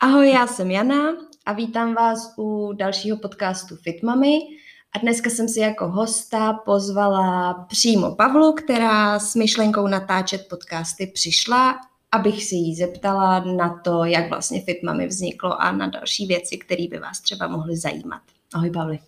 Ahoj, já jsem Jana a vítám vás u dalšího podcastu Fitmami. A dneska jsem si jako hosta pozvala přímo Pavlu, která s myšlenkou natáčet podcasty přišla, abych si jí zeptala na to, jak vlastně Fitmami vzniklo a na další věci, které by vás třeba mohly zajímat. Ahoj, Pavli.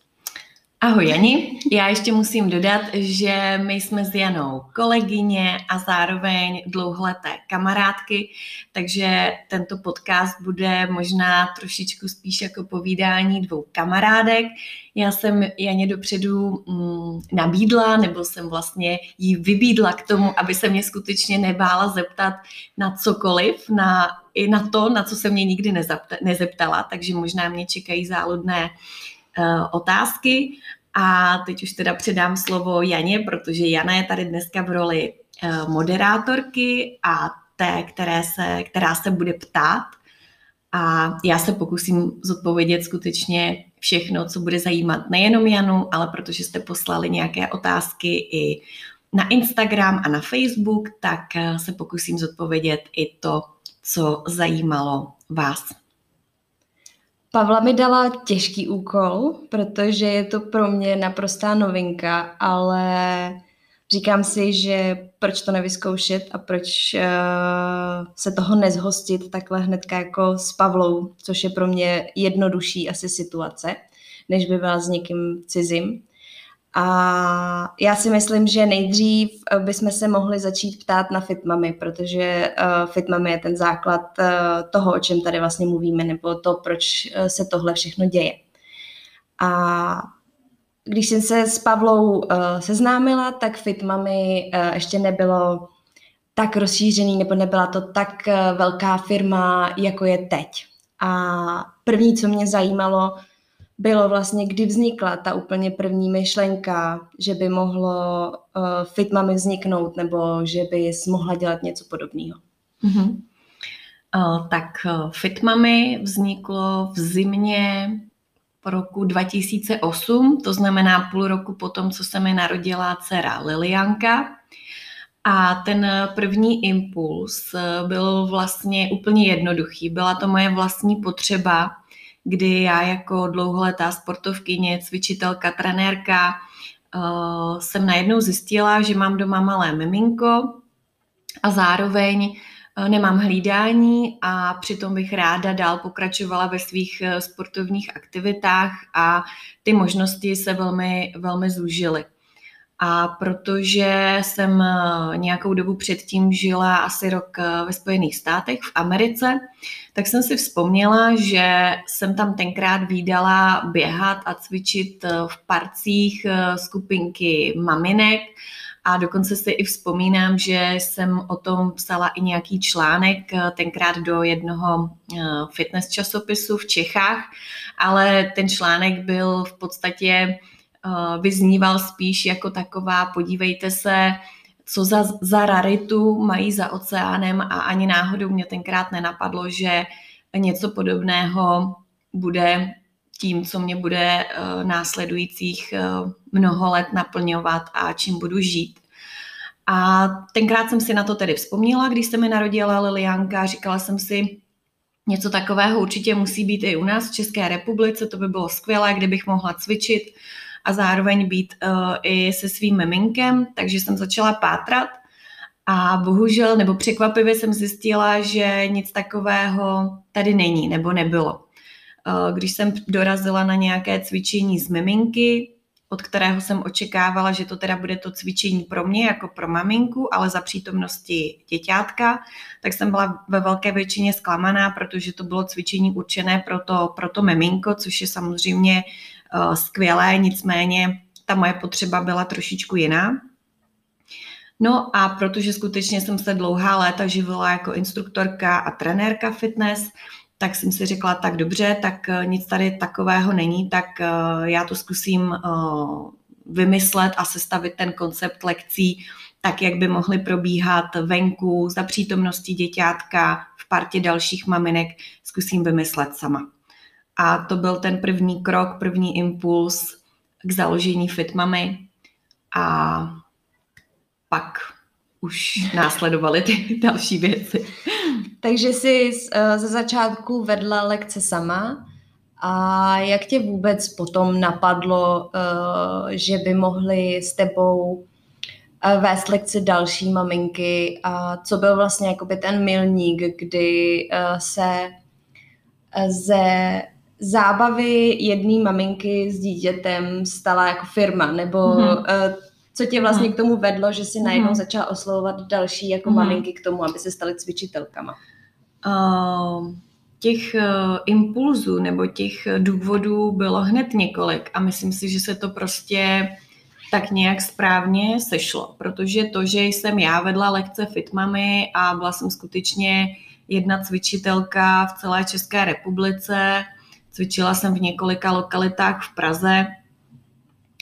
Ahoj Jani, já ještě musím dodat, že my jsme s Janou kolegyně a zároveň dlouholeté kamarádky, takže tento podcast bude možná trošičku spíš jako povídání dvou kamarádek. Já jsem Janě dopředu mm, nabídla, nebo jsem vlastně jí vybídla k tomu, aby se mě skutečně nebála zeptat na cokoliv, na, i na to, na co se mě nikdy nezeptala, takže možná mě čekají záludné uh, otázky. A teď už teda předám slovo Janě, protože Jana je tady dneska v roli uh, moderátorky a té, které se, která se bude ptát. A já se pokusím zodpovědět skutečně všechno, co bude zajímat nejenom Janu, ale protože jste poslali nějaké otázky i na Instagram a na Facebook, tak eh, se pokusím zodpovědět i to, co zajímalo vás. Pavla mi dala těžký úkol, protože je to pro mě naprostá novinka, ale říkám si, že proč to nevyzkoušet a proč uh, se toho nezhostit takhle hnedka jako s Pavlou, což je pro mě jednodušší asi situace, než by byla s někým cizím. A já si myslím, že nejdřív eh, bychom se mohli začít ptát na Fitmami, protože uh, Fitmami je ten základ uh, toho, o čem tady vlastně mluvíme, nebo to, proč se tohle všechno děje. A když jsem se s Pavlou seznámila, tak Fitmami uh, ještě nebylo tak rozšířený, nebo nebyla to tak velká firma, jako je teď. A první, co mě zajímalo, bylo vlastně, kdy vznikla ta úplně první myšlenka, že by mohlo uh, Fitmami vzniknout nebo že by mohla dělat něco podobného. Mm-hmm. Uh, tak uh, Fitmami vzniklo v zimě roku 2008, to znamená půl roku potom, co se mi narodila dcera Lilianka. A ten první impuls byl vlastně úplně jednoduchý. Byla to moje vlastní potřeba kdy já jako dlouholetá sportovkyně, cvičitelka, trenérka uh, jsem najednou zjistila, že mám doma malé miminko a zároveň uh, nemám hlídání a přitom bych ráda dál pokračovala ve svých uh, sportovních aktivitách a ty možnosti se velmi, velmi zúžily. A protože jsem eh, nějakou dobu předtím žila asi rok eh, ve Spojených státech v Americe, tak jsem si vzpomněla, že jsem tam tenkrát výdala běhat a cvičit eh, v parcích skupinky maminek. A dokonce si i vzpomínám, že jsem o tom psala i nějaký článek tenkrát do jednoho fitness časopisu v Čechách, ale ten článek byl v podstatě vyzníval spíš jako taková, podívejte se, co za, za raritu mají za oceánem a ani náhodou mě tenkrát nenapadlo, že něco podobného bude tím, co mě bude uh, následujících uh, mnoho let naplňovat a čím budu žít. A tenkrát jsem si na to tedy vzpomněla, když se mi narodila Lilianka, říkala jsem si, něco takového určitě musí být i u nás v České republice, to by bylo skvělé, kdybych mohla cvičit a zároveň být uh, i se svým miminkem, takže jsem začala pátrat a bohužel, nebo překvapivě jsem zjistila, že nic takového tady není nebo nebylo. Uh, když jsem dorazila na nějaké cvičení z miminky, od kterého jsem očekávala, že to teda bude to cvičení pro mě jako pro maminku, ale za přítomnosti děťátka, tak jsem byla ve velké většině zklamaná, protože to bylo cvičení určené pro to, pro to miminko, což je samozřejmě skvělé, nicméně ta moje potřeba byla trošičku jiná. No a protože skutečně jsem se dlouhá léta živila jako instruktorka a trenérka fitness, tak jsem si řekla, tak dobře, tak eh, nic tady takového není, tak eh, já to zkusím eh, vymyslet a sestavit ten koncept lekcí tak, jak by mohly probíhat venku za přítomnosti děťátka v partě dalších maminek, zkusím vymyslet sama. A to byl ten první krok, první impuls k založení Fitmamy a pak už následovaly ty další věci. Takže jsi uh, ze začátku vedla lekce sama. A jak tě vůbec potom napadlo, uh, že by mohly s tebou uh, vést lekce další maminky? A co byl vlastně jakoby ten milník, kdy se ze zábavy jedné maminky s dítětem stala jako firma, nebo mm-hmm. uh, co tě vlastně mm. k tomu vedlo, že si najednou mm. začala oslovovat další jako mm. maminky k tomu, aby se staly cvičitelkama? Uh, těch uh, impulzů nebo těch důvodů bylo hned několik a myslím si, že se to prostě tak nějak správně sešlo, protože to, že jsem já vedla lekce Fitmamy a byla jsem skutečně jedna cvičitelka v celé České republice, cvičila jsem v několika lokalitách v Praze,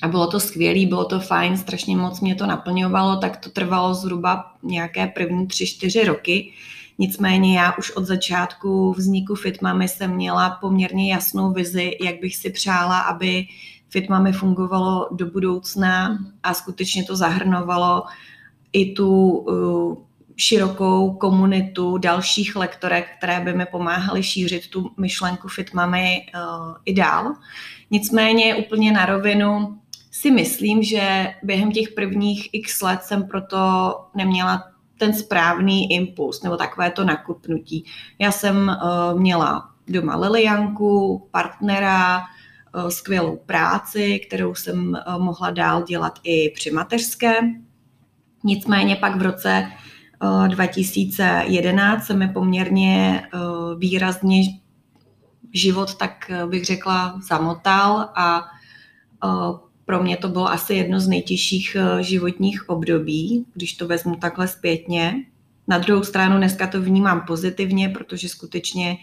a bylo to skvělé, bylo to fajn, strašně moc mě to naplňovalo, tak to trvalo zhruba nějaké první tři, čtyři roky. Nicméně já už od začátku vzniku Fitmamy jsem měla poměrně jasnou vizi, jak bych si přála, aby Fitmamy fungovalo do budoucna a skutečně to zahrnovalo i tu uh, širokou komunitu dalších lektorek, které by mi pomáhaly šířit tu myšlenku Fitmamy uh, i dál. Nicméně úplně na rovinu si myslím, že během těch prvních x let jsem proto neměla ten správný impuls nebo takové to nakupnutí. Já jsem uh, měla doma Lilianku, partnera, uh, skvělou práci, kterou jsem uh, mohla dál dělat i při mateřské. Nicméně pak v roce 2011 se mi poměrně výrazně život, tak bych řekla, zamotal a pro mě to bylo asi jedno z nejtěžších eh, životních období, když to vezmu takhle zpětně. Na druhou stranu dneska to vnímám pozitivně, protože skutečně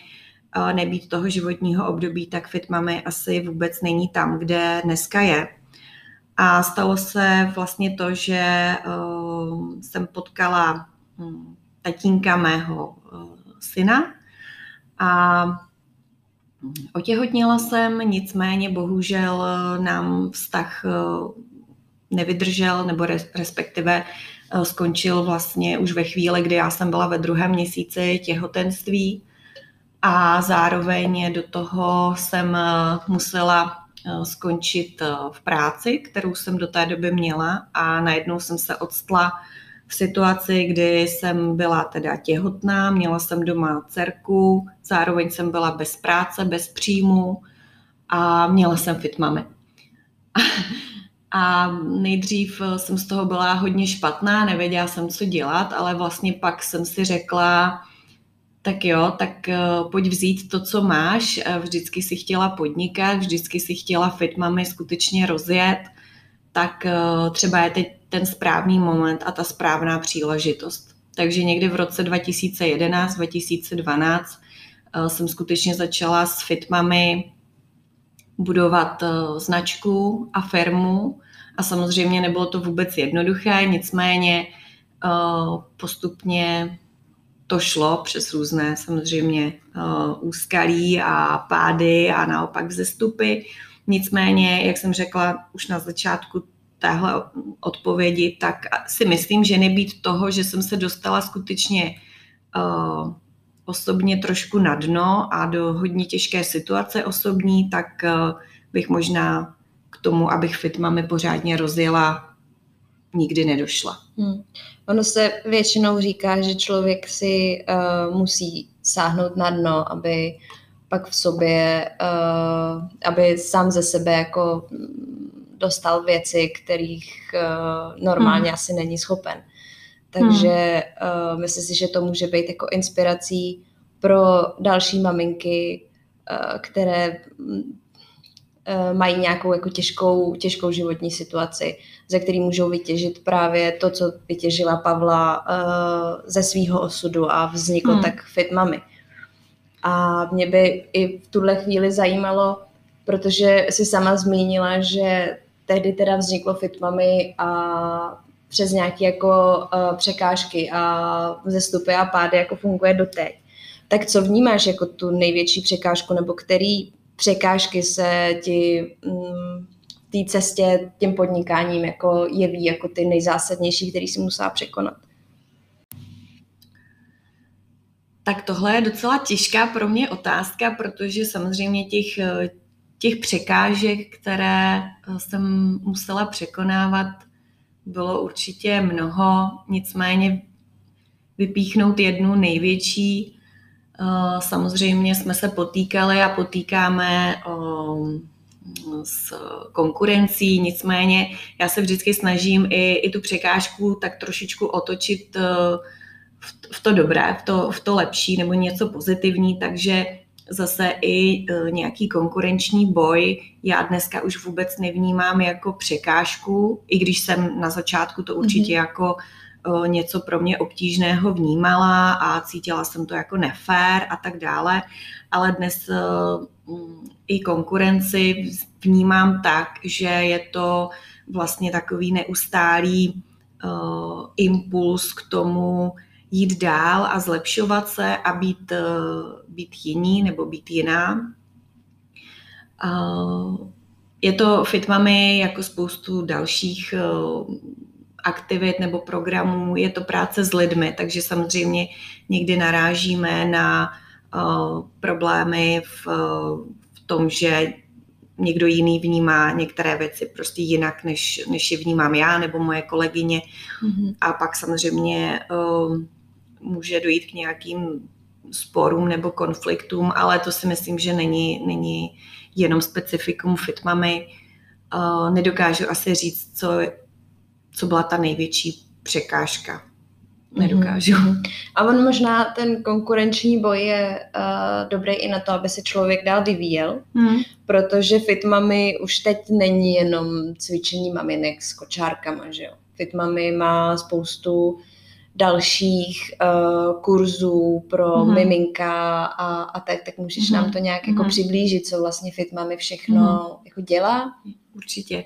eh, nebýt toho životního období, tak fit máme asi vůbec není tam, kde dneska je. A stalo se vlastně to, že eh, jsem potkala tatínka mého syna. A Otěhotněla jsem, nicméně bohužel eh, nám vztah eh, nevydržel, nebo respektive eh, skončil vlastně už ve chvíli, kdy já jsem byla ve druhém měsíci těhotenství. A zároveň do toho jsem musela skončit v práci, kterou jsem do té doby měla. A najednou jsem se odstla situaci, kdy jsem byla teda těhotná, měla jsem doma dcerku, zároveň jsem byla bez práce, bez příjmu a měla jsem fit mami. A nejdřív jsem z toho byla hodně špatná, nevěděla jsem, co dělat, ale vlastně pak jsem si řekla, tak jo, tak eh, pojď vzít to, co máš. Eh, vždycky si chtěla podnikat, vždycky si chtěla fit mami skutečně rozjet, tak eh, třeba je teď ten správný moment a ta správná příležitost. Takže někdy v roce 2011-2012 eh, jsem skutečně začala s fitmami budovat eh, značku a firmu a samozřejmě nebylo to vůbec jednoduché, nicméně postupně to šlo přes různé samozřejmě úskalí a pády a naopak zestupy. Nicméně, jak jsem řekla už na začátku téhle odpovědi, tak si myslím, že nebýt toho, že jsem se dostala skutečně uh, osobně trošku na dno a do hodně těžké situace osobní, tak uh, bych možná k tomu, abych fitmami pořádně rozjela, nikdy nedošla. Hmm. Ono se většinou říká, že člověk si uh, musí sáhnout na dno, aby pak v sobě, uh, aby sám ze sebe jako dostal věci, kterých uh, normálně hmm. asi není schopen. Takže hmm. uh, myslím si, že to může být jako inspirací pro další maminky, uh, které uh, mají nějakou jako těžkou, těžkou životní situaci, ze který můžou vytěžit právě to, co vytěžila Pavla uh, ze svého osudu a vzniklo hmm. tak Fit Mami. A mě by i v tuhle chvíli zajímalo, protože si sama zmínila, že tehdy teda vzniklo Fitmami a přes nějaké jako uh, překážky a zestupy a pády jako funguje doteď. Tak co vnímáš jako tu největší překážku nebo který překážky se ti v té cestě tím podnikáním jako jeví jako ty nejzásadnější, který si musela překonat? Tak tohle je docela těžká pro mě otázka, protože samozřejmě těch, těch překážek, které jsem musela překonávat, bylo určitě mnoho, nicméně vypíchnout jednu největší. Samozřejmě jsme se potýkali a potýkáme s konkurencí, nicméně já se vždycky snažím i, i tu překážku tak trošičku otočit v, to dobré, v to, v to lepší nebo něco pozitivní, takže zase i e, nějaký konkurenční boj já dneska už vůbec nevnímám jako překážku, i když jsem na začátku to určitě mm-hmm. jako e, něco pro mě obtížného vnímala a cítila jsem to jako nefér a tak dále, ale dnes e, i konkurenci vnímám tak, že je to vlastně takový neustálý uh, impuls k tomu jít dál a zlepšovat se a být, uh, být jiný nebo být jiná. Uh, je to Fitmami jako spoustu dalších uh, aktivit nebo programů, je to práce s lidmi, takže samozřejmě někdy narážíme na problémy v, v tom, že někdo jiný vnímá některé věci prostě jinak, než, než je vnímám já nebo moje kolegyně. Mm-hmm. A pak samozřejmě uh, může dojít k nějakým sporům nebo konfliktům, ale to si myslím, že není, není jenom specifikum fitmamy. Uh, nedokážu asi říct, co, co byla ta největší překážka nedokážu. Mm-hmm. A on možná ten konkurenční boj je uh, dobrý i na to, aby se člověk dál vyvíjel, mm. protože Fitmami už teď není jenom cvičení maminek s kočárkama, že jo. Fitmami má spoustu dalších uh, kurzů pro mm-hmm. miminka a, a tak, tak můžeš mm-hmm. nám to nějak mm-hmm. jako mhm. přiblížit, co vlastně Fitmami všechno mm-hmm. jako dělá? Určitě.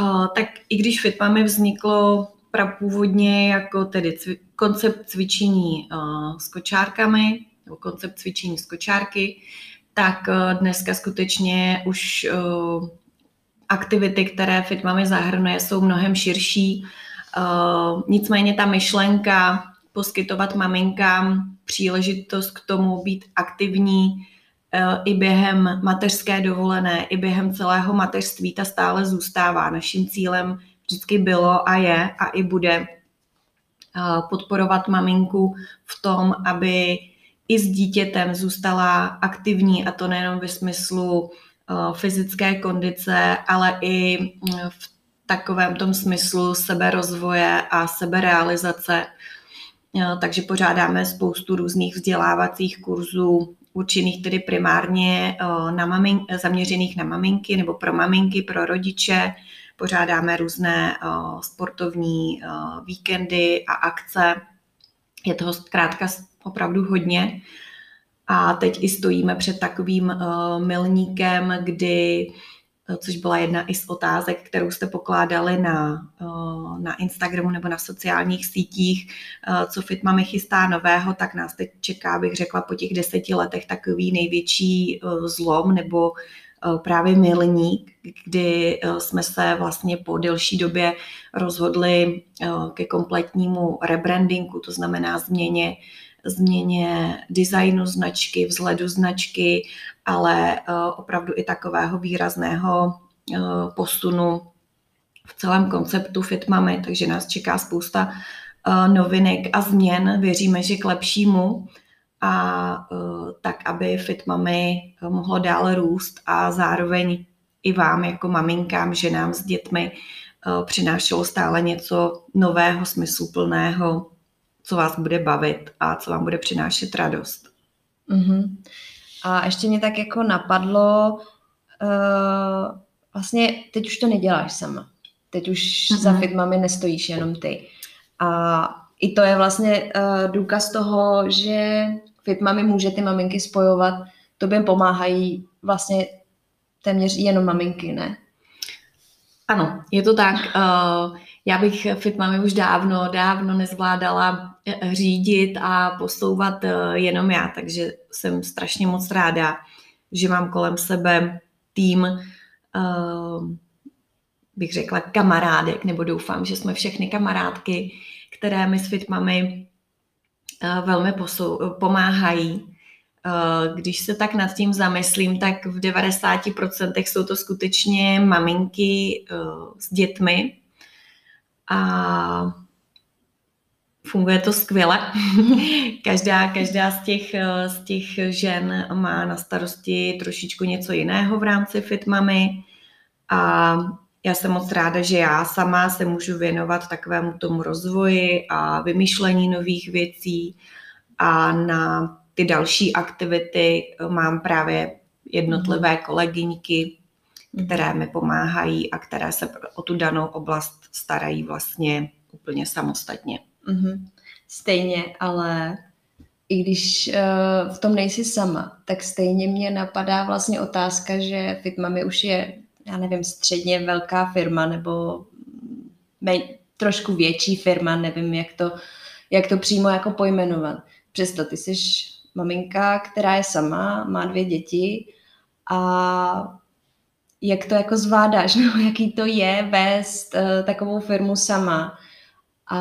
Uh, tak i když Fitmami vzniklo prapůvodně jako tedy cvi- koncept cvičení uh, s kočárkami, nebo koncept cvičení s kočárky, tak uh, dneska skutečně už uh, aktivity, které FitMami zahrnuje, jsou mnohem širší. Uh, nicméně ta myšlenka poskytovat maminkám příležitost k tomu být aktivní uh, i během mateřské dovolené, i během celého mateřství, ta stále zůstává. Naším cílem vždycky bylo a je a i bude podporovat maminku v tom, aby i s dítětem zůstala aktivní a to nejenom ve smyslu fyzické kondice, ale i v takovém tom smyslu seberozvoje a seberealizace. Takže pořádáme spoustu různých vzdělávacích kurzů, určených tedy primárně na mamin, zaměřených na maminky nebo pro maminky, pro rodiče, pořádáme různé uh, sportovní víkendy a akce. Je toho zkrátka opravdu hodně. A teď i stojíme před takovým milníkem, kdy což byla jedna i z otázek, kterou jste pokládali na, na Instagramu nebo na sociálních sítích, co Fitmami chystá nového, tak nás teď čeká, bych řekla, po těch deseti letech takový největší zlom nebo Eh, právě milník, kdy eh, jsme se vlastně po delší době rozhodli eh, ke kompletnímu rebrandingu, to znamená změně, změně designu značky, vzhledu značky, ale opravdu i takového výrazného posunu v celém konceptu Fitmamy, takže nás čeká spousta novinek a změn. Věříme, že k lepšímu a tak, aby Fit Mami mohlo dál růst a zároveň i vám jako maminkám, ženám s dětmi přinášelo stále něco nového, smysluplného, co vás bude bavit a co vám bude přinášet radost. Mm-hmm. A ještě mě tak jako napadlo, uh, vlastně teď už to neděláš sama. Teď už mm-hmm. za Fitmami nestojíš jenom ty. A i to je vlastně uh, důkaz toho, že Fitmami může ty maminky spojovat, tobě pomáhají vlastně téměř jenom maminky, ne? Ano, je to tak. Uh, já bych Fitmami už dávno, dávno nezvládala eh, řídit a posouvat jenom já, takže jsem strašně moc ráda, že mám kolem sebe tým, bych řekla, kamarádek, nebo doufám, že jsme všechny kamarádky, které my s Fitmami velmi posou, pomáhají. Když se tak nad tím zamyslím, tak v 90% jsou to skutečně maminky s dětmi a funguje to skvěle. každá, každá z těch, z těch žen má na starosti trošičku něco jiného v rámci Fitmamy a já jsem moc ráda, že já sama se můžu věnovat takovému tomu rozvoji a vymýšlení nových věcí a na ty další aktivity mám právě jednotlivé mhm. kolegyňky, mhm. které mi pomáhají a které se o tu danou oblast starají vlastně úplně samostatně. Mm-hmm. Stejně, ale i když uh, v tom nejsi sama, tak stejně mě napadá vlastně otázka, že Fitmami už je, já nevím, středně velká firma nebo mej, trošku větší firma, nevím, jak to, jak to přímo jako pojmenovat. Přesto ty jsi maminka, která je sama, má dvě děti a jak to jako zvládáš, no, jaký to je vést uh, takovou firmu sama a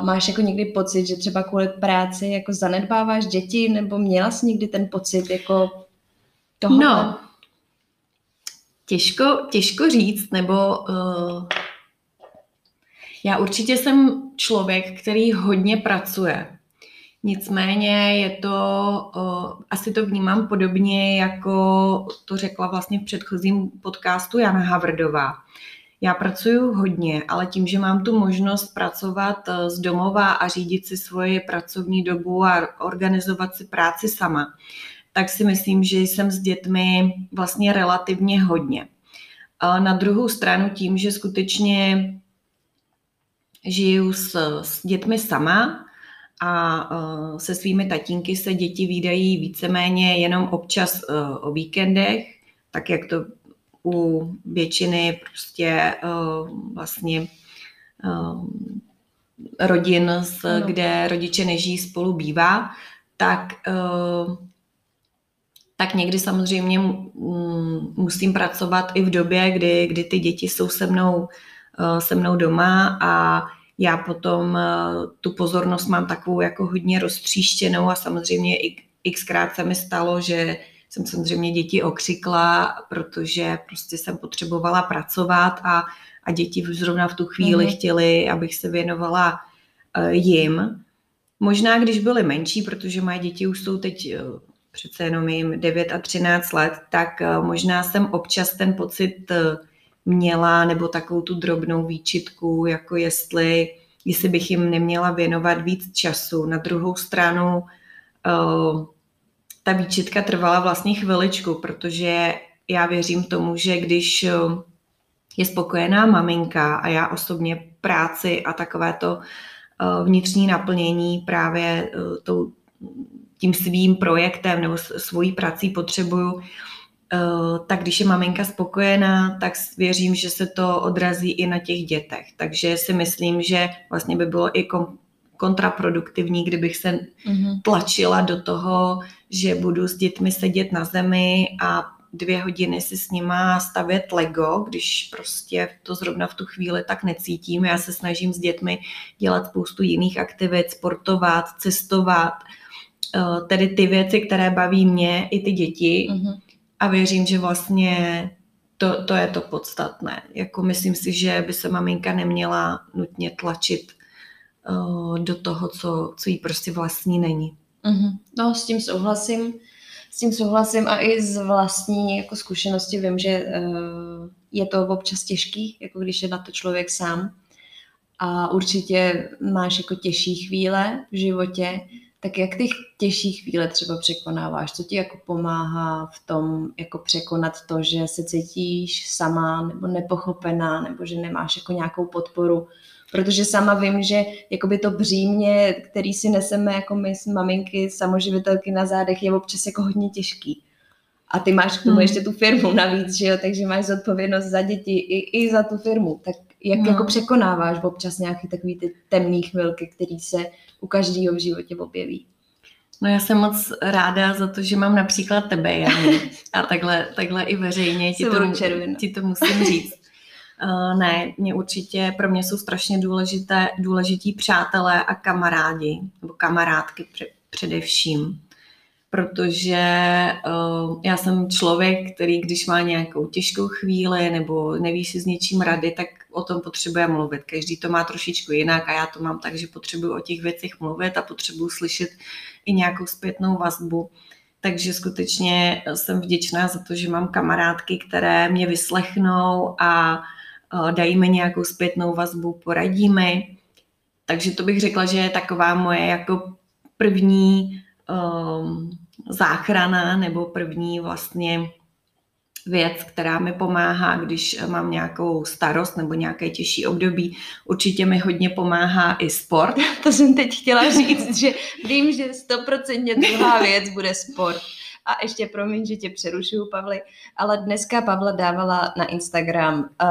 máš jako někdy pocit, že třeba kvůli práci jako zanedbáváš děti, nebo měla jsi někdy ten pocit jako toho? No, těžko, těžko říct, nebo uh, já určitě jsem člověk, který hodně pracuje. Nicméně je to, asi to vnímám podobně, jako to řekla vlastně v předchozím podcastu Jana Havrdová. Já pracuji hodně, ale tím, že mám tu možnost pracovat eh, z domova a řídit si svoji pracovní dobu a organizovat si práci sama, tak si myslím, že jsem s dětmi vlastně relativně hodně. Na druhou stranu tím, že skutečně žiju s, s dětmi sama a uh, se svými tatínky se děti výdají víceméně jenom občas uh, o víkendech, tak jak to u většiny prostě uh, vlastně rodin, s, kde rodiče nežijí spolu bývá, tak, tak někdy samozřejmě musím pracovat i v době, kdy, kdy ty děti jsou se mnou, se mnou doma a já potom uh, tu pozornost mám takovou jako hodně roztříštěnou a samozřejmě xkrát se mi stalo, že jsem samozřejmě děti okřikla, protože prostě jsem potřebovala pracovat a, a děti zrovna v tu chvíli mm-hmm. chtěli, abych se věnovala uh, jim. Možná, když byly menší, protože moje děti už jsou teď uh, přece jenom jim 9 a 13 let, tak možná jsem občas ten pocit měla, nebo takovou tu drobnou výčitku, jako jestli, jestli bych jim neměla věnovat víc času. Na druhou stranu uh, ta výčitka trvala vlastně chviličku, protože já věřím tomu, že když eh, je spokojená maminka a já osobně práci a takové to eh, vnitřní naplnění právě eh, tím svým projektem nebo svojí prací potřebuju, tak když je maminka spokojená, tak věřím, že se to odrazí i na těch dětech. Takže si myslím, že vlastně by bylo i kontraproduktivní, kdybych se mm-hmm. tlačila do toho, že budu s dětmi sedět na zemi a dvě hodiny si s nima stavět Lego, když prostě to zrovna v tu chvíli tak necítím. Já se snažím s dětmi dělat spoustu jiných aktivit, sportovat, cestovat, eh, tedy ty věci, které baví mě i ty děti. Mm-hmm. A věřím, že vlastně to, to je to podstatné. Jako myslím si, že by se maminka neměla nutně tlačit uh, do toho, co, co jí prostě vlastní není. Mm-hmm. No, s tím souhlasím. S tím souhlasím a i z vlastní jako zkušenosti vím, že uh, je to občas těžký, jako když je na to člověk sám. A určitě máš jako těžší chvíle v životě, tak jak ty těžší chvíle třeba překonáváš? Co ti jako pomáhá v tom jako překonat to, že se cítíš sama nebo nepochopená, nebo že nemáš jako nějakou podporu protože sama vím, že jakoby to břímě, který si neseme jako my maminky, samoživitelky na zádech, je občas jako hodně těžký. A ty máš k tomu hmm. ještě tu firmu navíc, že jo? takže máš zodpovědnost za děti i, i za tu firmu. Tak jak no. jako překonáváš občas nějaké takové ty temné chvilky, které se u každého v životě objeví? No já jsem moc ráda za to, že mám například tebe, Jani. A takhle, takhle i veřejně ti to, ti to musím říct. Uh, ne, mě určitě, pro mě jsou strašně důležité, důležití přátelé a kamarádi, nebo kamarádky především protože uh, já jsem člověk, který když má nějakou těžkou chvíli nebo neví si s něčím rady, tak o tom potřebuje mluvit. Každý to má trošičku jinak a já to mám tak, že potřebuji o těch věcech mluvit a potřebuji slyšet i nějakou zpětnou vazbu. Takže skutečně jsem vděčná za to, že mám kamarádky, které mě vyslechnou a dají mi nějakou zpětnou vazbu, poradí mi. Takže to bych řekla, že je taková moje jako první um, záchrana nebo první vlastně věc, která mi pomáhá, když mám nějakou starost nebo nějaké těžší období. Určitě mi hodně pomáhá i sport. To jsem teď chtěla říct, že vím, že stoprocentně druhá věc bude sport. A ještě promiň, že tě přerušuju, Pavli, ale dneska Pavla dávala na Instagram uh,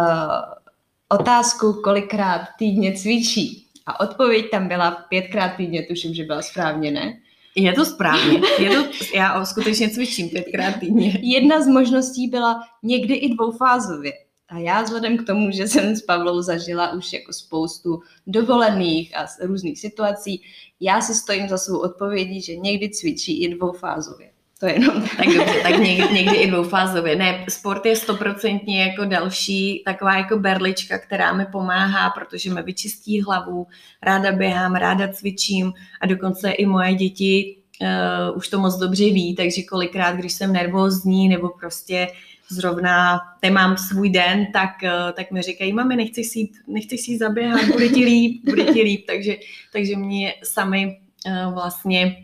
otázku, kolikrát týdně cvičí. A odpověď tam byla pětkrát týdně, tuším, že byla správně, ne? Je to správně. Je to, já skutečně cvičím pětkrát týdně. Jedna z možností byla někdy i dvoufázově. A já vzhledem k tomu, že jsem s Pavlou zažila už jako spoustu dovolených a různých situací, já si stojím za svou odpovědí, že někdy cvičí i dvoufázově. To je jenom tak. dobře, tak někdy, někdy i dvoufázově. Ne, sport je stoprocentně jako další taková jako berlička, která mi pomáhá, protože mi vyčistí hlavu, ráda běhám, ráda cvičím a dokonce i moje děti uh, už to moc dobře ví, takže kolikrát, když jsem nervózní nebo prostě zrovna nemám svůj den, tak, uh, tak mi říkají, mami, nechceš si nechceš si jít zaběhat, bude ti líp, bude ti líp, takže, takže mě sami uh, vlastně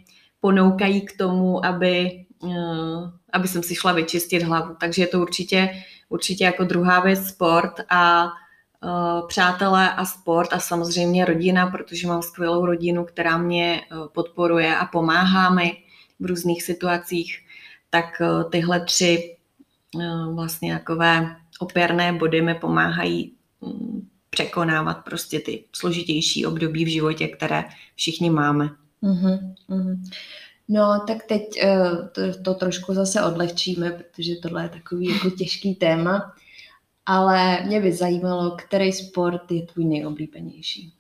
ponoukají k tomu, aby, aby jsem si šla vyčistit hlavu. Takže je to určitě, určitě jako druhá věc sport a uh, přátelé a sport a samozřejmě rodina, protože mám skvělou rodinu, která mě uh, podporuje a pomáhá mi v různých situacích, tak tyhle tři vlastně takové opěrné body mi pomáhají um, překonávat prostě ty složitější období v životě, které všichni máme. Mm-hmm, mm-hmm. No, tak teď uh, to, to trošku zase odlehčíme, protože tohle je takový jako těžký téma, ale mě by zajímalo, který sport je tvůj nejoblíbenější.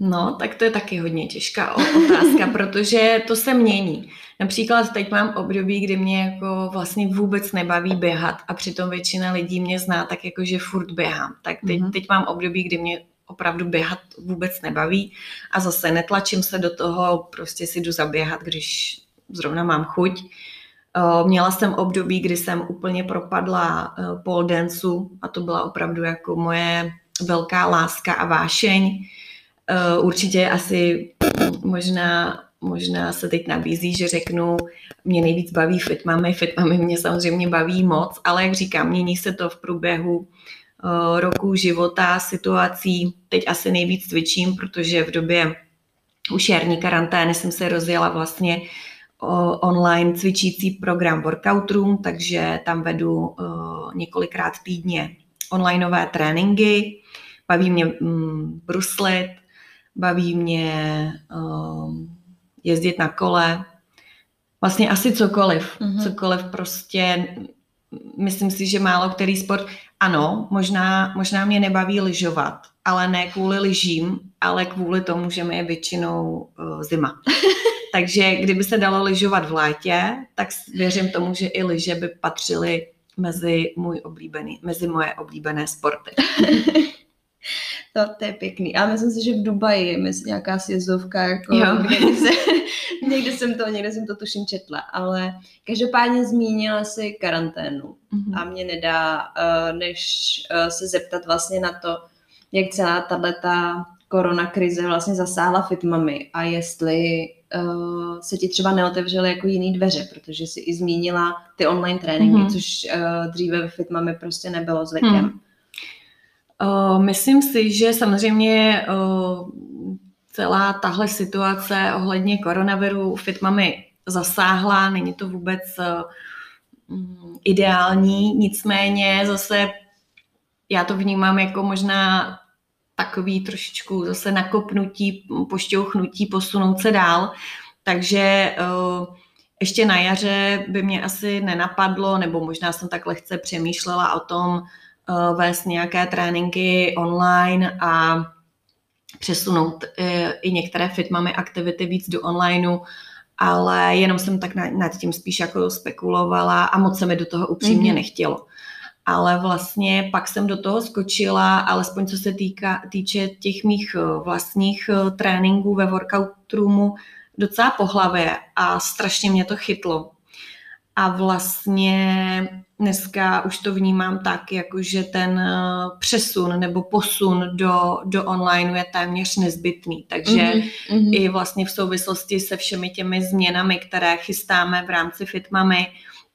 No, tak to je taky hodně těžká otázka, protože to se mění. Například teď mám období, kdy mě jako vlastně vůbec nebaví běhat a přitom většina lidí mě zná tak jako, že furt běhám. Tak teď, mm-hmm. teď mám období, kdy mě opravdu běhat vůbec nebaví a zase netlačím se do toho, prostě si jdu zaběhat, když zrovna mám chuť. Eh, měla jsem období, kdy jsem úplně propadla eh, pole danceu a to byla opravdu jako moje velká láska a vášeň. Eh, určitě asi možná, možná se teď nabízí, že řeknu, mě nejvíc baví fitmamy, fitmamy mě samozřejmě baví moc, ale jak říkám, mění se to v průběhu Eh, roku života, situací. Teď asi nejvíc cvičím, protože v době už jarní karantény jsem se rozjela vlastně online cvičící program Workout Room, takže tam vedu eh, několikrát týdně onlineové tréninky. Baví mě mm, bruslit, baví mě eh, jezdit na kole, vlastně asi cokoliv. Mm-hmm. Cokoliv prostě, myslím si, že málo který sport, ano, možná, možná mě nebaví lyžovat, ale ne kvůli lyžím, ale kvůli tomu, že mi je většinou uh, zima. Takže kdyby se dalo lyžovat v létě, tak věřím tomu, že i lyže by patřily mezi, můj oblíbený, mezi moje oblíbené sporty. To, to je pěkný. A myslím si, že v Dubaji je nějaká sjezdovka, jako někdy, se, někde, jsem to, někde jsem to tuším četla, ale každopádně zmínila si karanténu mm-hmm. a mě nedá, uh, než uh, se zeptat vlastně na to, jak celá tato korona krize vlastně zasáhla fitmami a jestli uh, se ti třeba neotevřely jako jiný dveře, protože si i zmínila ty online tréninky, mm-hmm. což uh, dříve ve fitmami prostě nebylo zvykem. Mm. Uh, myslím si, že samozřejmě uh, celá tahle situace ohledně koronaviru Fitmami zasáhla, není to vůbec uh, ideální, nicméně zase já to vnímám jako možná takový trošičku zase nakopnutí, pošťouchnutí, posunout se dál. Takže ještě na jaře by mě asi nenapadlo, nebo možná jsem tak lehce přemýšlela o tom, vést nějaké tréninky online a přesunout i některé fitmamy aktivity víc do onlineu, ale jenom jsem tak nad tím spíš jako spekulovala a moc se mi do toho upřímně mm-hmm. nechtělo. Ale vlastně pak jsem do toho skočila, alespoň co se týká, týče těch mých vlastních tréninků ve workout roomu, docela po hlavě a strašně mě to chytlo. A vlastně dneska už to vnímám tak, jako že ten eh, přesun nebo posun do, do online je téměř nezbytný. Takže mm-hmm. i vlastně v souvislosti se všemi těmi změnami, které chystáme v rámci Fitmamy,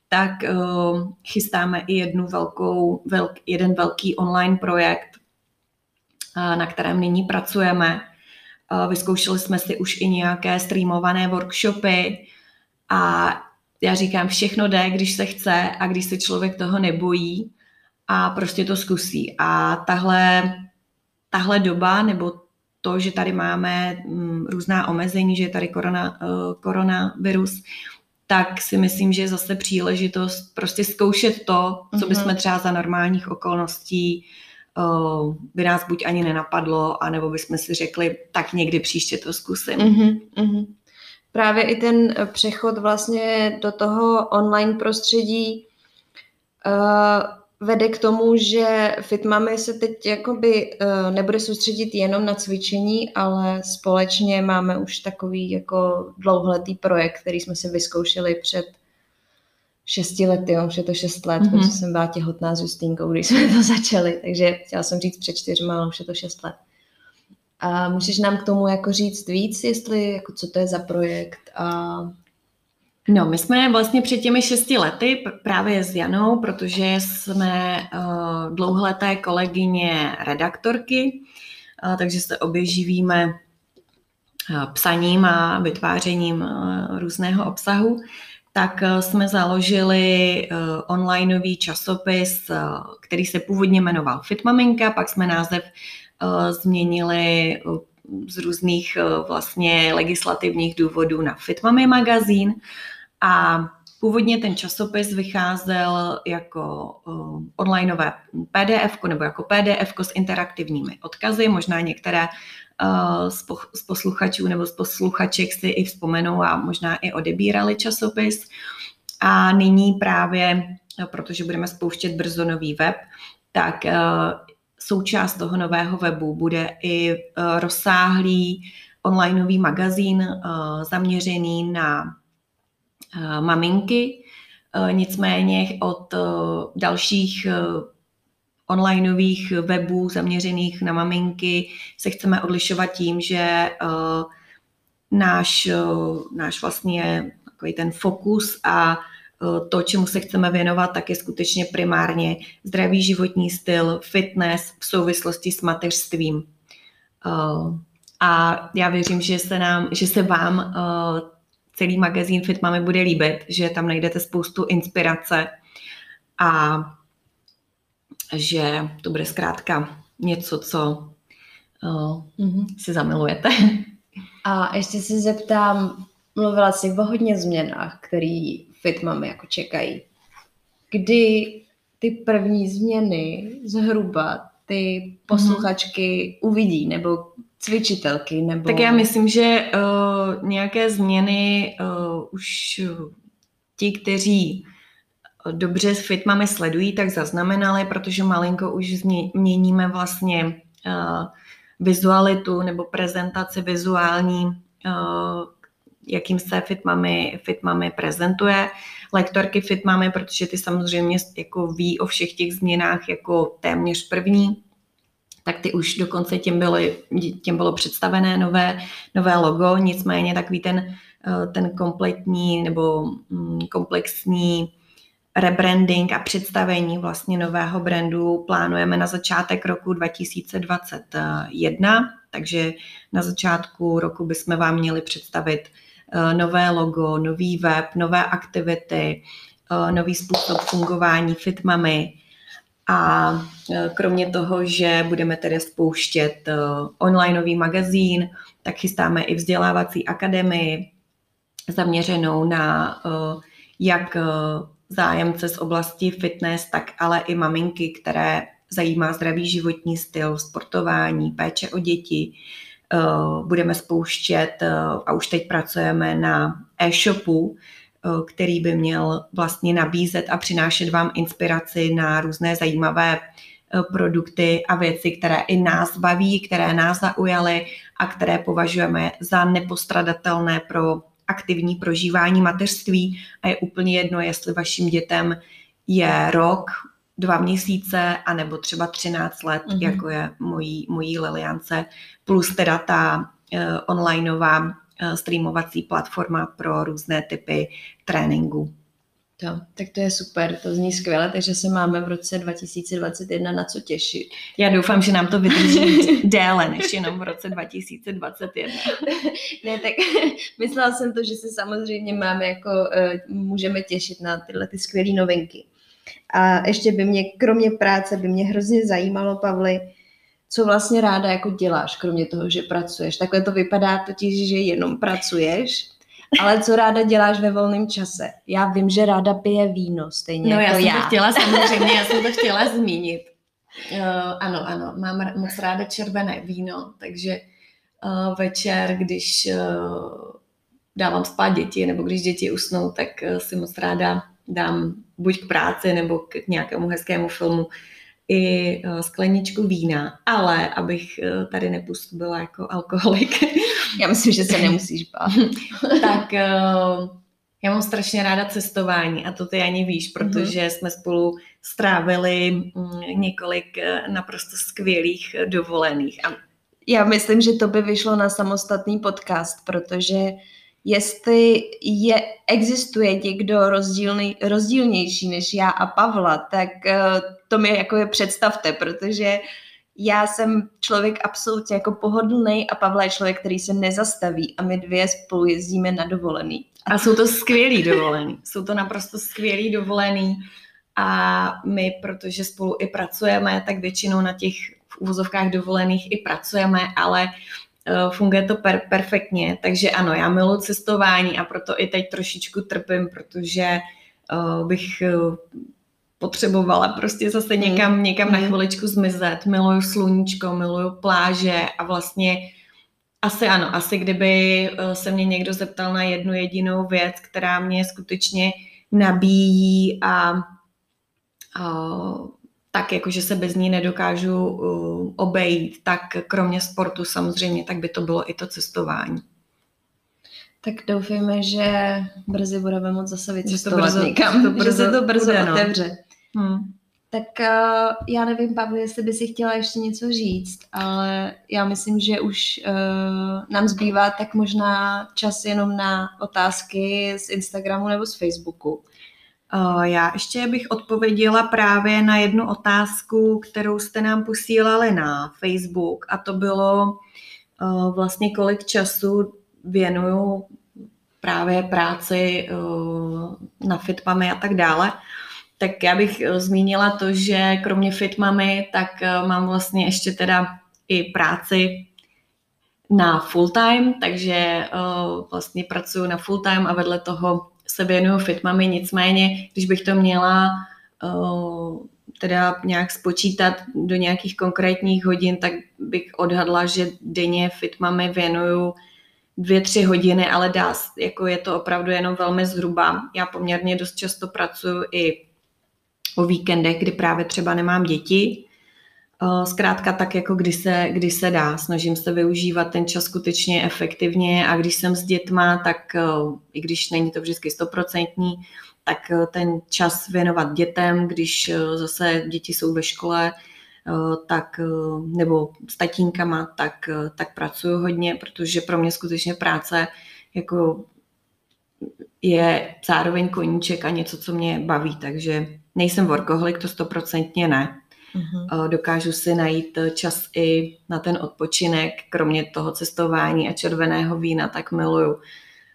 tak uh, chystáme i jednu velkou, velk, jeden velký online projekt, uh, na kterém nyní pracujeme. Uh, vyzkoušeli jsme si už i nějaké streamované workshopy a já říkám, všechno jde, když se chce a když se člověk toho nebojí a prostě to zkusí. A tahle, tahle doba nebo to, že tady máme mm, různá omezení, že je tady korona, uh, koronavirus, tak si myslím, že je zase příležitost prostě zkoušet to, co bychom mhm. třeba za normálních okolností uh, by nás buď ani nenapadlo, anebo bychom si řekli, tak někdy příště to zkusím. Uh-huh právě i ten eh, přechod vlastně do toho online prostředí uh, vede k tomu, že Fitmami se teď jakoby uh, nebude soustředit jenom na cvičení, ale společně máme už takový jako dlouholetý projekt, který jsme si vyzkoušeli před šesti lety, jo, už je to šest let, mm-hmm. protože jsem byla těhotná s Justínkou, když jsme to začali, takže chtěla jsem říct před čtyřma, ale už je to šest let. A můžeš nám k tomu jako říct víc, jestli, jako co to je za projekt a No, my jsme vlastně před těmi šesti lety právě s Janou, protože jsme uh, dlouholeté kolegyně redaktorky, uh, takže se oběživíme uh, psaním a vytvářením uh, různého obsahu, tak uh, jsme založili uh, onlineový časopis, uh, který se původně jmenoval Fitmaminka, pak jsme název Eh, změnili eh, z různých eh, vlastně legislativních důvodů na Fitmami magazín a Původně ten časopis vycházel jako uh, onlineové PDF nebo jako PDF s interaktivními odkazy. Možná některé uh, z, po, z posluchačů nebo z posluchaček si i vzpomenou a možná i odebírali časopis. A nyní právě, protože budeme spouštět brzo nový web, tak uh, součást toho nového webu bude i eh, rozsáhlý onlineový magazín eh, zaměřený na eh, maminky. Nicméně od dalších onlineových webů zaměřených na maminky se chceme odlišovat tím, že náš, náš vlastně takový ten fokus a to, čemu se chceme věnovat, tak je skutečně primárně zdravý životní styl, fitness v souvislosti s mateřstvím. Eh, a já věřím, že se, nám, že se vám eh, celý magazín Fit Mami bude líbit, že tam najdete spoustu inspirace a že to bude zkrátka něco, co uh, si zamilujete. A ještě se zeptám, mluvila jsi o hodně změnách, který fitmami jako čekají. Kdy ty první změny zhruba ty posluchačky mm. uvidí, nebo cvičitelky, nebo... Tak já myslím, že uh, nějaké změny uh, už ti, kteří dobře s fitmami sledují, tak zaznamenali, protože malinko už změníme vlastně uh, vizualitu nebo prezentaci vizuální uh, jakým se Fitmami, Fitmami prezentuje. Lektorky Fitmami, protože ty samozřejmě jako ví o všech těch změnách jako téměř první, tak ty už dokonce těm, byly, těm bylo představené nové, nové logo, nicméně takový ten, eh, ten kompletní nebo mm, komplexní rebranding a představení vlastně nového brandu plánujeme na začátek roku 2021, takže na začátku roku bychom vám měli představit nové logo, nový web, nové aktivity, eh, nový způsob fungování Fitmamy. A eh, kromě toho, že budeme tedy spouštět onlineový magazín, tak chystáme i vzdělávací akademii zaměřenou na jak zájemce z oblasti fitness, tak ale i maminky, které zajímá zdravý životní styl, sportování, péče o děti. Budeme spouštět a už teď pracujeme na e-shopu, který by měl vlastně nabízet a přinášet vám inspiraci na různé zajímavé produkty a věci, které i nás baví, které nás zaujaly a které považujeme za nepostradatelné pro aktivní prožívání mateřství. A je úplně jedno, jestli vašim dětem je rok, dva měsíce, anebo třeba 13 let, mm-hmm. jako je mojí, mojí Liliance, plus teda ta uh, onlineová uh, streamovací platforma pro různé typy tréninku. To, tak to je super, to zní skvěle, takže se máme v roce 2021 na co těšit. Já doufám, že nám to vydrží déle než jenom v roce 2021. ne, tak myslela jsem to, že se samozřejmě máme jako, uh, můžeme těšit na tyhle ty skvělé novinky. A ještě by mě, kromě práce, by mě hrozně zajímalo, Pavli, co vlastně ráda jako děláš, kromě toho, že pracuješ. Takhle to vypadá totiž, že jenom pracuješ, ale co ráda děláš ve volném čase? Já vím, že ráda pije víno, stejně no, jako já. jsem já. to chtěla samozřejmě, já jsem to chtěla zmínit. Uh, ano, ano, mám moc ráda červené víno, takže uh, večer, když uh, dávám spát děti, nebo když děti usnou, tak uh, si moc ráda dám buď k práci, nebo k nějakému hezkému filmu i skleničku vína, ale abych tady nepůsobila jako alkoholik, Já myslím, že se nemusíš bát. tak uh, já mám strašně ráda cestování a to ty ani víš, mhm. protože mm-hmm. jsme spolu strávili mm, několik eh, naprosto skvělých dovolených. A... Já myslím, že to by vyšlo na samostatný podcast, protože jestli je, existuje někdo rozdílný, rozdílnější než já a Pavla, tak uh, to mi jako je představte, protože já jsem člověk absolutně jako pohodlný a Pavla je člověk, který se nezastaví a my dvě spolu jezdíme na dovolený. A jsou to skvělý dovolený. Jsou to naprosto skvělý dovolený a my, protože spolu i pracujeme, tak většinou na těch v úvozovkách dovolených i pracujeme, ale funguje to per- perfektně. Takže ano, já miluji cestování a proto i teď trošičku trpím, protože uh, bych uh, potřebovala prostě zase hmm. někam, někam na hmm. chviličku zmizet. Miluju sluníčko, miluju pláže a vlastně asi ano, asi kdyby eh, se mě někdo zeptal na jednu jedinou věc, která mě skutečně nabíjí a, a tak jako, že se bez ní nedokážu uh, obejít, tak kromě sportu samozřejmě, tak by to bylo i to cestování. Tak doufejme, že brzy budeme moct zase vycestovat někam, to brzo, že se to brzo bude, no. otevře. Hmm. Tak uh, já nevím, Pavle, jestli by si chtěla ještě něco říct, ale já myslím, že už uh, nám zbývá tak možná čas jenom na otázky z Instagramu nebo z Facebooku. Uh, já ještě bych odpověděla právě na jednu otázku, kterou jste nám posílali na Facebook a to bylo uh, vlastně kolik času věnuju právě práci uh, na fitmami a tak dále. Tak já bych eh, zmínila to, že kromě fitmamy, tak eh, mám vlastně ještě teda i práci na full time, takže vlastně pracuji na full time a vedle toho se věnuju fitmami, nicméně, když bych to měla uh, teda nějak spočítat do nějakých konkrétních hodin, tak bych odhadla, že denně fitmami věnuju dvě, tři hodiny, ale dá, jako je to opravdu jenom velmi zhruba. Já poměrně dost často pracuji i o víkendech, kdy právě třeba nemám děti. Eh, zkrátka tak, jako kdy se, kdy se dá. Snažím se využívat ten čas skutečně efektivně a když jsem s dětma, tak eh, i když není to vždycky stoprocentní, tak eh, ten čas věnovat dětem, když zase děti jsou ve škole, tak, nebo s tatínkama, tak, tak pracuju hodně, protože pro mě skutečně práce jako je zároveň koníček a něco, co mě baví, takže nejsem workoholik, to stoprocentně ne. Uh-huh. Dokážu si najít čas i na ten odpočinek, kromě toho cestování a červeného vína, tak miluju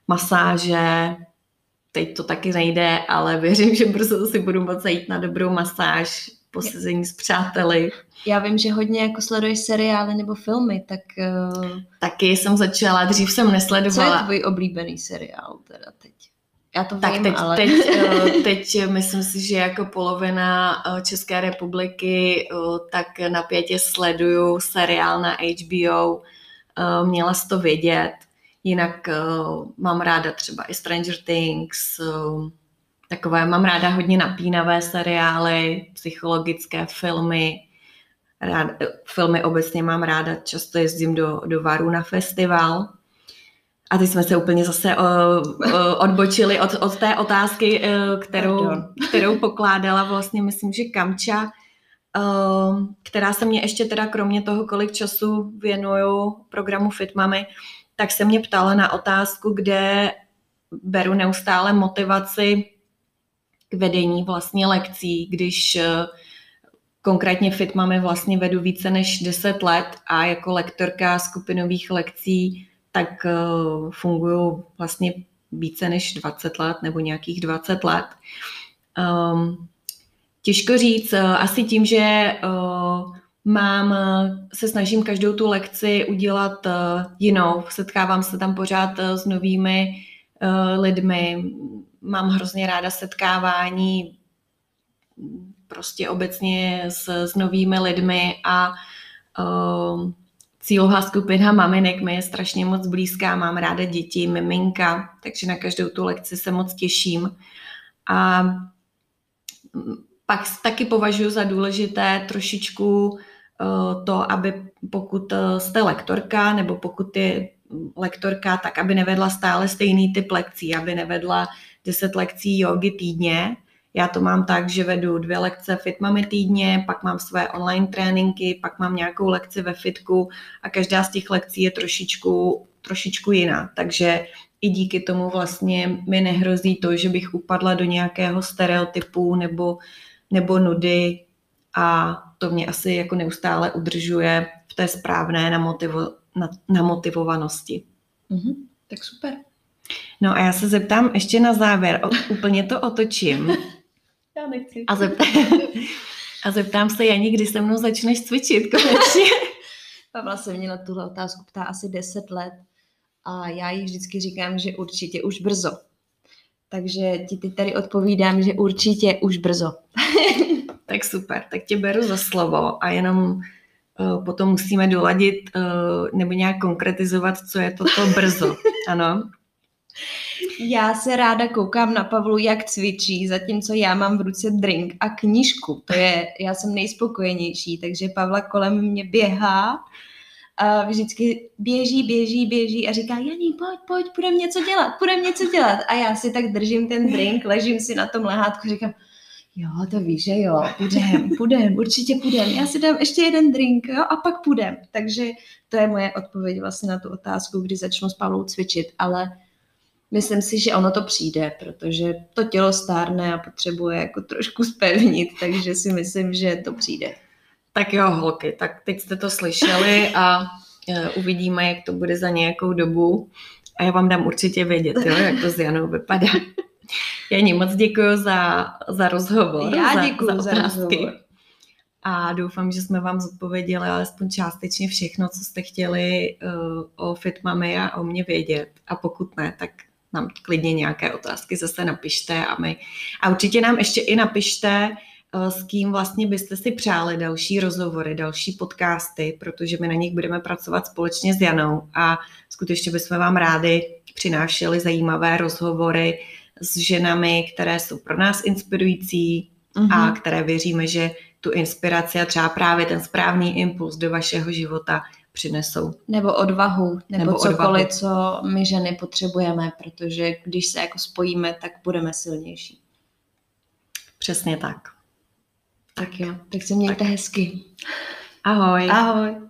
masáže, teď to taky nejde, ale věřím, že brzo si budu moct zajít na dobrou masáž, posezení s přáteli. Já vím, že hodně jako sleduješ seriály nebo filmy, tak... Uh... Taky jsem začala, dřív jsem nesledovala. Co je tvůj oblíbený seriál teda teď? Já to tak vím, teď, ale... teď, eh, teď myslím si, že jako polovina eh, České republiky eh, tak napětě sleduju seriál na HBO. Měla jsi to vědět. Jinak mám ráda třeba i Stranger Things, takové, mám ráda hodně napínavé seriály, psychologické filmy, rád, filmy obecně mám ráda, často jezdím do, do Varu na festival. A teď jsme se úplně zase uh, uh, odbočili od, od té otázky, uh, kterou, kterou pokládala vlastně, myslím, že Kamča, která se mě ještě teda kromě toho, kolik času věnuju programu Fitmami, tak se mě ptala na otázku, kde beru neustále motivaci k vedení vlastně lekcí, když konkrétně Fitmami vlastně vedu více než 10 let a jako lektorka skupinových lekcí tak uh, fungují vlastně více než 20 let nebo nějakých 20 let. Um, těžko říct, uh, asi tím, že uh, mám, se snažím každou tu lekci udělat jinou. Setkávám se tam pořád s novými lidmi. Mám hrozně ráda setkávání prostě obecně s, s novými lidmi a uh, cílová skupina maminek mi je strašně moc blízká, mám ráda děti, miminka, takže na každou tu lekci se moc těším. A pak taky považuji za důležité trošičku eh, to, aby pokud eh, jste lektorka nebo pokud je lektorka, tak aby nevedla stále stejný typ lekcí, aby nevedla 10 lekcí jogy týdně, já to mám tak, že vedu dvě lekce Fitmami týdně, pak mám své online tréninky, pak mám nějakou lekci ve fitku a každá z těch lekcí je trošičku, trošičku jiná. Takže i díky tomu vlastně mi nehrozí to, že bych upadla do nějakého stereotypu nebo, nebo nudy a to mě asi jako neustále udržuje v té správné namotivo, na, namotivovanosti. Mm-hmm, tak super. No a já se zeptám ještě na závěr, o, úplně to otočím. Já nechci. A zeptám, a zeptám se, Janí, kdy se mnou začneš cvičit konečně? Pavla se mě na tuhle otázku ptá asi 10 let a já jí vždycky říkám, že určitě už brzo. Takže ti teď tady odpovídám, že určitě už brzo. tak super, tak tě beru za slovo a jenom uh, potom musíme doladit uh, nebo nějak konkretizovat, co je toto brzo. Ano. Já se ráda koukám na Pavlu, jak cvičí, zatímco já mám v ruce drink a knížku. To je, já jsem nejspokojenější, takže Pavla kolem mě běhá a vždycky běží, běží, běží a říká, Janí, pojď, pojď, půjdeme něco dělat, půjdeme něco dělat. A já si tak držím ten drink, ležím si na tom lehátku, říkám, jo, to víš, že jo, půjdem, půjdem, určitě půjdem. Já si dám ještě jeden drink, jo, a pak půjdem. Takže to je moje odpověď vlastně na tu otázku, kdy začnu s Pavlou cvičit, ale myslím si, že ono to přijde, protože to tělo stárne a potřebuje jako trošku spevnit, takže si myslím, že to přijde. Tak jo, holky, tak teď jste to slyšeli a e, uvidíme, jak to bude za nějakou dobu. A já vám dám určitě vědět, jo, jak to s Janou vypadá. Janí, moc děkuji za, za rozhovor. Já děkuji za, za, za rozhovor. A doufám, že jsme vám zodpověděli alespoň částečně všechno, co jste chtěli uh, o Fitmami a o mě vědět. A pokud ne, tak nám klidně nějaké otázky zase napište a my. A určitě nám ještě i napište, eh, s kým vlastně byste si přáli další rozhovory, další podcasty, protože my na nich budeme pracovat společně s Janou a skutečně bychom vám rádi přinášeli zajímavé rozhovory s ženami, které jsou pro nás inspirující mm-hmm. a mhm. které věříme, že tu inspiraci a třeba právě ten správný impuls do vašeho života přinesou. Nebo odvahu, nebo, nebo cokoliv, odvahu. co my ženy potřebujeme, protože když se jako spojíme, tak budeme silnější. Přesně tak. Tak jo, tak se mějte tak. hezky. Ahoj. Ahoj.